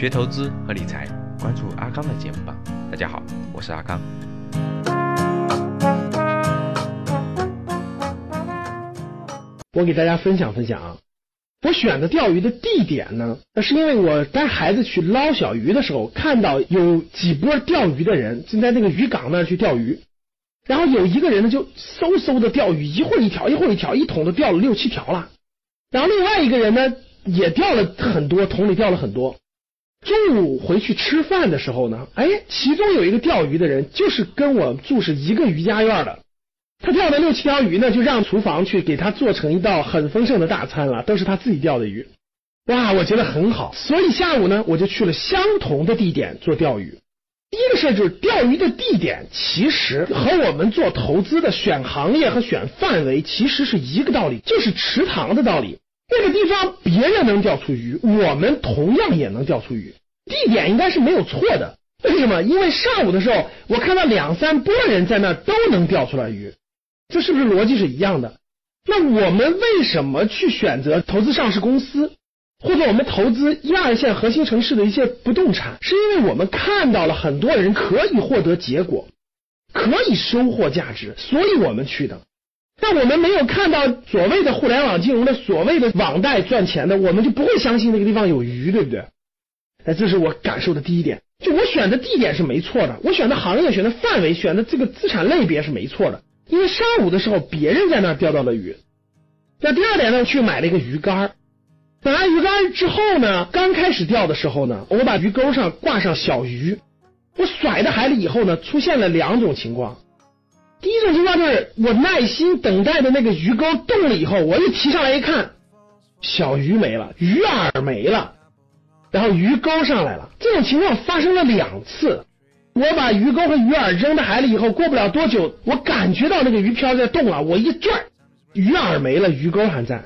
学投资和理财，关注阿刚的节目吧。大家好，我是阿刚。我给大家分享分享啊，我选择钓鱼的地点呢，那是因为我带孩子去捞小鱼的时候，看到有几波钓鱼的人正在那个渔港那儿去钓鱼，然后有一个人呢就嗖嗖的钓鱼，一会儿一条，一会儿一条，一桶都钓了六七条了。然后另外一个人呢也钓了很多，桶里钓了很多。中午回去吃饭的时候呢，哎，其中有一个钓鱼的人就是跟我住是一个渔家院的，他钓的六七条鱼呢，就让厨房去给他做成一道很丰盛的大餐了，都是他自己钓的鱼，哇，我觉得很好，所以下午呢，我就去了相同的地点做钓鱼。第一个事儿就是钓鱼的地点其实和我们做投资的选行业和选范围其实是一个道理，就是池塘的道理。那个地方别人能钓出鱼，我们同样也能钓出鱼。地点应该是没有错的。为什么？因为上午的时候，我看到两三拨人在那儿都能钓出来鱼，这是不是逻辑是一样的？那我们为什么去选择投资上市公司，或者我们投资一二线核心城市的一些不动产？是因为我们看到了很多人可以获得结果，可以收获价值，所以我们去的。但我们没有看到所谓的互联网金融的所谓的网贷赚钱的，我们就不会相信那个地方有鱼，对不对？哎，这是我感受的第一点。就我选的地点是没错的，我选的行业、选的范围、选的这个资产类别是没错的。因为上午的时候别人在那儿钓到了鱼。那第二点呢，去买了一个鱼竿。买完鱼竿之后呢，刚开始钓的时候呢，我把鱼钩上挂上小鱼，我甩到海里以后呢，出现了两种情况。第一种情况就是我耐心等待的那个鱼钩动了以后，我一提上来一看，小鱼没了，鱼饵没了，然后鱼钩上来了。这种情况发生了两次。我把鱼钩和鱼饵扔到海里以后，过不了多久，我感觉到那个鱼漂在动了，我一拽，鱼饵没了，鱼钩还在。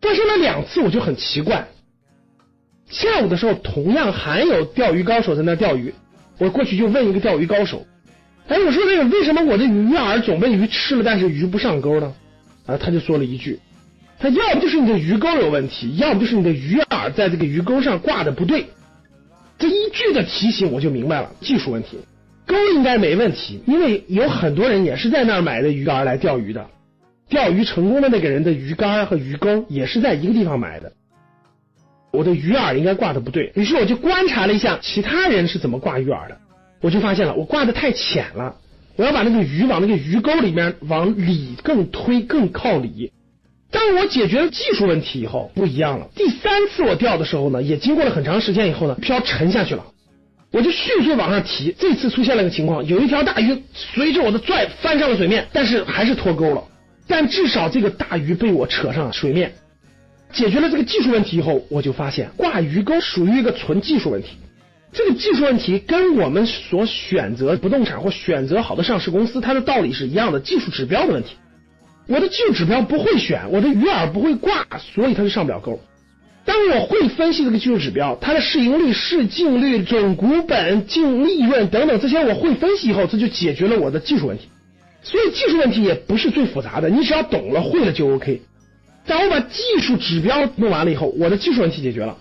发生了两次，我就很奇怪。下午的时候，同样还有钓鱼高手在那钓鱼，我过去 就问一个钓鱼高手。哎，我说这个为什么我的鱼饵总被鱼吃了，但是鱼不上钩呢？啊，他就说了一句，他要不就是你的鱼钩有问题，要不就是你的鱼饵在这个鱼钩上挂的不对。这一句的提醒我就明白了，技术问题，钩应该没问题，因为有很多人也是在那儿买的鱼竿来钓鱼的，钓鱼成功的那个人的鱼竿和鱼钩也是在一个地方买的。我的鱼饵应该挂的不对，于是我就观察了一下其他人是怎么挂鱼饵的。我就发现了，我挂的太浅了，我要把那个鱼往那个鱼钩里面往里更推，更靠里。当我解决了技术问题以后，不一样了。第三次我钓的时候呢，也经过了很长时间以后呢，漂沉下去了，我就迅速往上提。这次出现了个情况，有一条大鱼随着我的拽翻上了水面，但是还是脱钩了。但至少这个大鱼被我扯上了水面，解决了这个技术问题以后，我就发现挂鱼钩属于一个纯技术问题。这个技术问题跟我们所选择不动产或选择好的上市公司，它的道理是一样的，技术指标的问题。我的技术指标不会选，我的鱼饵不会挂，所以它就上不了钩。当我会分析这个技术指标，它的市盈率、市净率、总股本、净利润等等这些我会分析以后，这就解决了我的技术问题。所以技术问题也不是最复杂的，你只要懂了会了就 OK。当我把技术指标弄完了以后，我的技术问题解决了。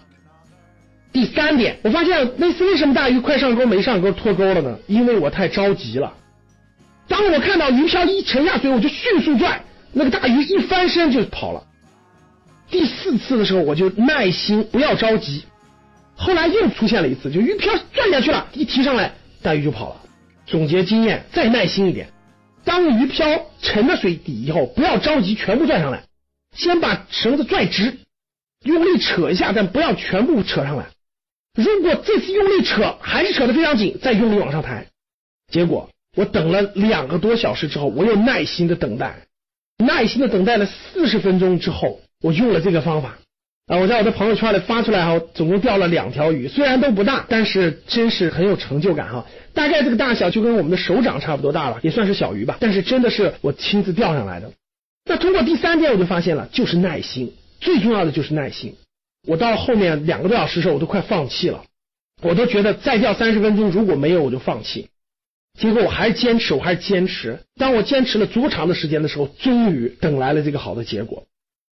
第三点，我发现那次为什么大鱼快上钩没上钩脱钩了呢？因为我太着急了。当我看到鱼漂一沉下水，我就迅速拽，那个大鱼一翻身就跑了。第四次的时候，我就耐心，不要着急。后来又出现了一次，就鱼漂拽下去了，一提上来，大鱼就跑了。总结经验，再耐心一点。当鱼漂沉到水底以后，不要着急全部拽上来，先把绳子拽直，用力扯一下，但不要全部扯上来。如果这次用力扯还是扯得非常紧，再用力往上抬。结果我等了两个多小时之后，我又耐心的等待，耐心的等待了四十分钟之后，我用了这个方法啊，我在我的朋友圈里发出来哈，总共钓了两条鱼，虽然都不大，但是真是很有成就感哈。大概这个大小就跟我们的手掌差不多大了，也算是小鱼吧，但是真的是我亲自钓上来的。那通过第三天我就发现了，就是耐心，最重要的就是耐心。我到后面两个多小时的时候，我都快放弃了，我都觉得再掉三十分钟如果没有我就放弃。结果我还是坚持，我还是坚持。当我坚持了足够长的时间的时候，终于等来了这个好的结果。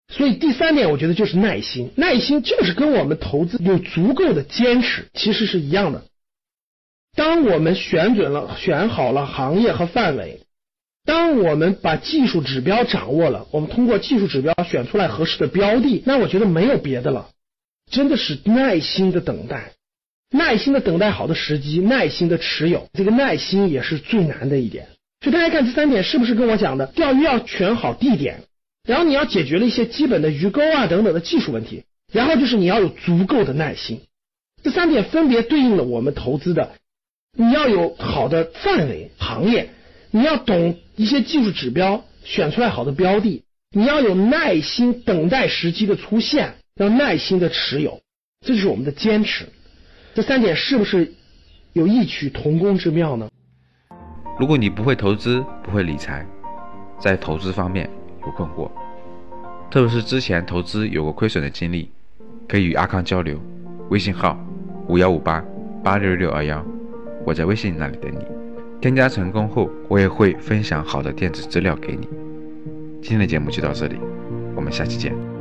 所以第三点，我觉得就是耐心。耐心就是跟我们投资有足够的坚持，其实是一样的。当我们选准了、选好了行业和范围，当我们把技术指标掌握了，我们通过技术指标选出来合适的标的，那我觉得没有别的了，真的是耐心的等待，耐心的等待好的时机，耐心的持有，这个耐心也是最难的一点。所以大家看这三点是不是跟我讲的？钓鱼要选好地点，然后你要解决了一些基本的鱼钩啊等等的技术问题，然后就是你要有足够的耐心。这三点分别对应了我们投资的。你要有好的范围行业，你要懂一些技术指标，选出来好的标的，你要有耐心等待时机的出现，要耐心的持有，这就是我们的坚持。这三点是不是有异曲同工之妙呢？如果你不会投资，不会理财，在投资方面有困惑，特别是之前投资有过亏损的经历，可以与阿康交流，微信号五幺五八八六六二幺。我在微信那里等你，添加成功后，我也会分享好的电子资料给你。今天的节目就到这里，我们下期见。